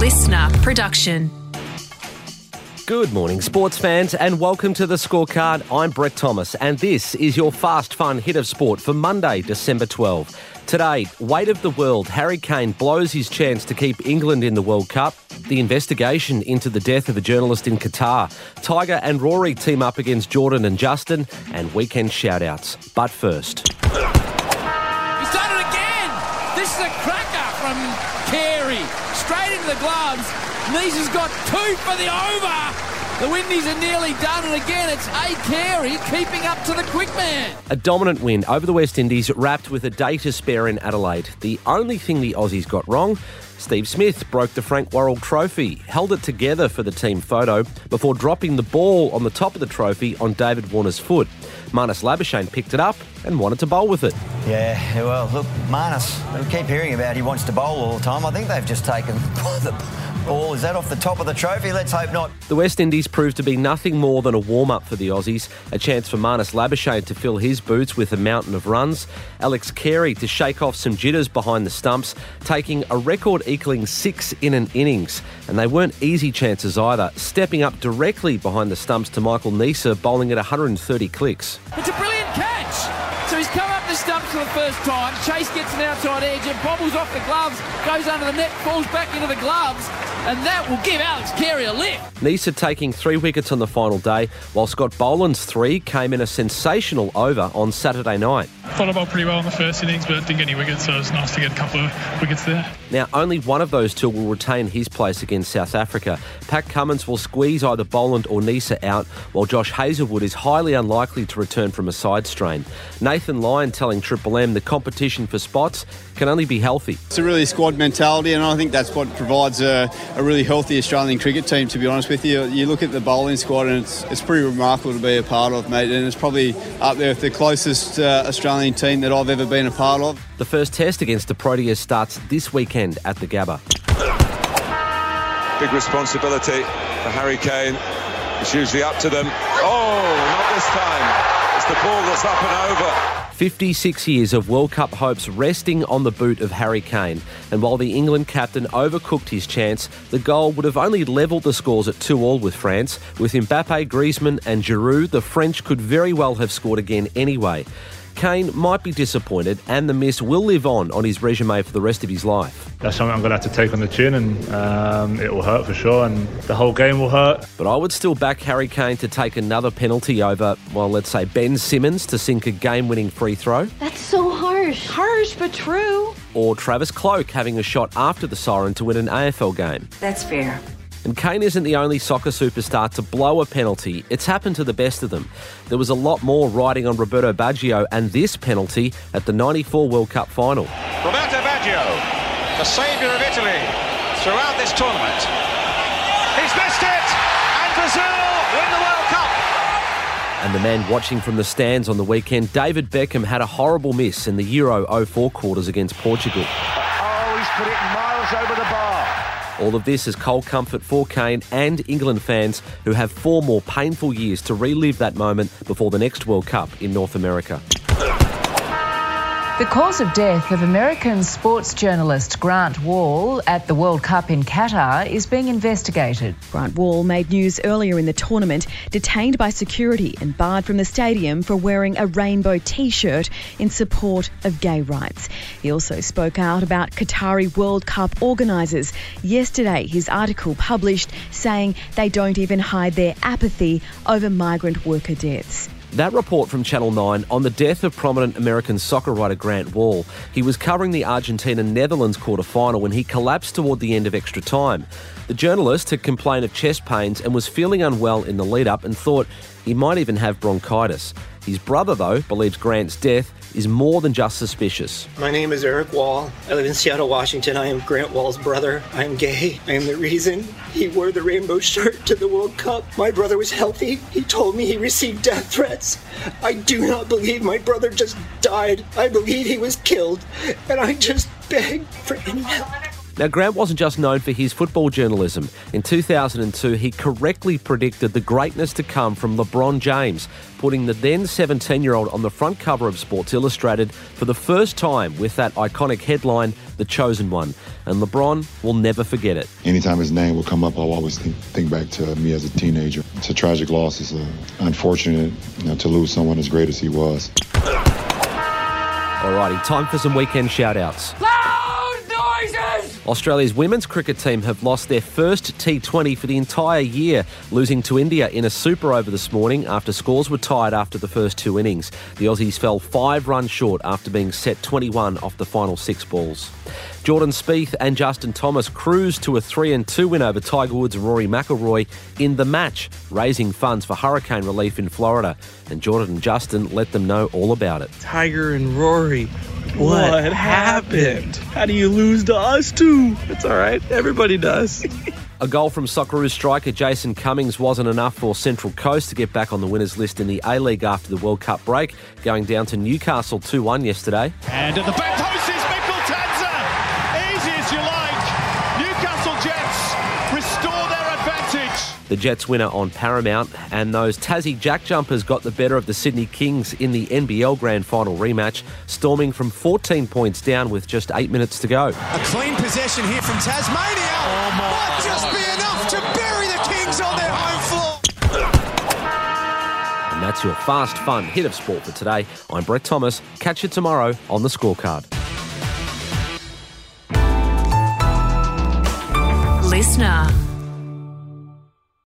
listener production. Good morning, sports fans, and welcome to the scorecard. I'm Brett Thomas, and this is your fast, fun hit of sport for Monday, December 12. Today, weight of the world, Harry Kane blows his chance to keep England in the World Cup. The investigation into the death of a journalist in Qatar. Tiger and Rory team up against Jordan and Justin, and weekend shout-outs. But first. He's done it again! This is a cracker from Carey. Straight into the gloves. Nees has got two for the over. The Windies are nearly done, and again it's A. Carey keeping up to the quick man. A dominant win over the West Indies, wrapped with a day to spare in Adelaide. The only thing the Aussies got wrong Steve Smith broke the Frank Worrell trophy, held it together for the team photo before dropping the ball on the top of the trophy on David Warner's foot. Marnus Labuschagne picked it up and wanted to bowl with it. Yeah, well, look, Marnus, we keep hearing about he wants to bowl all the time. I think they've just taken the ball. Is that off the top of the trophy? Let's hope not. The West Indies proved to be nothing more than a warm up for the Aussies, a chance for Marnus Labuschagne to fill his boots with a mountain of runs, Alex Carey to shake off some jitters behind the stumps, taking a record equaling six in an innings. And they weren't easy chances either, stepping up directly behind the stumps to Michael Neser, bowling at 130 clicks. It's a brilliant catch! So he's come up the stumps for the first time. Chase gets an outside edge and bobbles off the gloves, goes under the net, falls back into the gloves and that will give Alex Carey a lift. Neser taking three wickets on the final day, while Scott Boland's three came in a sensational over on Saturday night. Thought I bowled pretty well in the first innings, but didn't get any wickets, so it was nice to get a couple of wickets there. Now, only one of those two will retain his place against South Africa. Pat Cummins will squeeze either Boland or Neser out, while Josh Hazlewood is highly unlikely to return from a side strain. Nathan Lyon telling Triple M the competition for spots can only be healthy. It's a really squad mentality, and I think that's what provides a, a really healthy Australian cricket team, to be honest with you. You look at the bowling squad, and it's, it's pretty remarkable to be a part of, mate, and it's probably up there with the closest uh, Australian team that I've ever been a part of. The first test against the Proteas starts this weekend at the Gabba. Big responsibility for Harry Kane. It's usually up to them. Oh, not this time. It's the ball that's up and over. 56 years of World Cup hopes resting on the boot of Harry Kane. And while the England captain overcooked his chance, the goal would have only levelled the scores at 2 all with France. With Mbappe, Griezmann, and Giroud, the French could very well have scored again anyway. Kane might be disappointed, and the miss will live on on his resume for the rest of his life. That's something I'm going to have to take on the chin, and um, it will hurt for sure, and the whole game will hurt. But I would still back Harry Kane to take another penalty over, well, let's say Ben Simmons to sink a game winning free throw. That's so harsh. Harsh, but true. Or Travis Cloke having a shot after the siren to win an AFL game. That's fair. And Kane isn't the only soccer superstar to blow a penalty. It's happened to the best of them. There was a lot more riding on Roberto Baggio and this penalty at the 94 World Cup final. Roberto Baggio, the saviour of Italy throughout this tournament. He's missed it! And Brazil win the World Cup! And the man watching from the stands on the weekend, David Beckham, had a horrible miss in the Euro 04 quarters against Portugal. Oh, he's put it miles over the bar. All of this is cold comfort for Kane and England fans who have four more painful years to relive that moment before the next World Cup in North America. The cause of death of American sports journalist Grant Wahl at the World Cup in Qatar is being investigated. Grant Wahl made news earlier in the tournament, detained by security and barred from the stadium for wearing a rainbow t shirt in support of gay rights. He also spoke out about Qatari World Cup organisers. Yesterday, his article published saying they don't even hide their apathy over migrant worker deaths. That report from Channel 9 on the death of prominent American soccer writer Grant Wahl. He was covering the Argentina Netherlands quarter final when he collapsed toward the end of extra time. The journalist had complained of chest pains and was feeling unwell in the lead up and thought he might even have bronchitis. His brother, though, believes Grant's death is more than just suspicious. My name is Eric Wahl. I live in Seattle, Washington. I am Grant Wahl's brother. I am gay. I am the reason he wore the rainbow shirt to the World Cup. My brother was healthy. He told me he received death threats. I do not believe my brother just died. I believe he was killed. And I just beg for any help. Now, Grant wasn't just known for his football journalism. In 2002, he correctly predicted the greatness to come from LeBron James, putting the then 17 year old on the front cover of Sports Illustrated for the first time with that iconic headline, The Chosen One. And LeBron will never forget it. Anytime his name will come up, I'll always think, think back to me as a teenager. It's a tragic loss. It's uh, unfortunate you know, to lose someone as great as he was. Alrighty, time for some weekend shout outs. Australia's women's cricket team have lost their first T20 for the entire year, losing to India in a super over this morning after scores were tied after the first two innings. The Aussies fell five runs short after being set 21 off the final six balls. Jordan Spieth and Justin Thomas cruised to a 3 and 2 win over Tiger Woods and Rory McIlroy in the match, raising funds for hurricane relief in Florida. And Jordan and Justin let them know all about it. Tiger and Rory. What, what happened? How do you lose to us too? It's all right. Everybody does. A goal from Socceroos striker Jason Cummings wasn't enough for Central Coast to get back on the winners list in the A League after the World Cup break, going down to Newcastle 2 1 yesterday. And at the back post The Jets winner on Paramount, and those Tassie Jack Jumpers got the better of the Sydney Kings in the NBL Grand Final rematch, storming from 14 points down with just eight minutes to go. A clean possession here from Tasmania. Oh Might just be enough to bury the Kings on their home floor. And that's your fast, fun hit of sport for today. I'm Brett Thomas. Catch you tomorrow on the scorecard. Listener.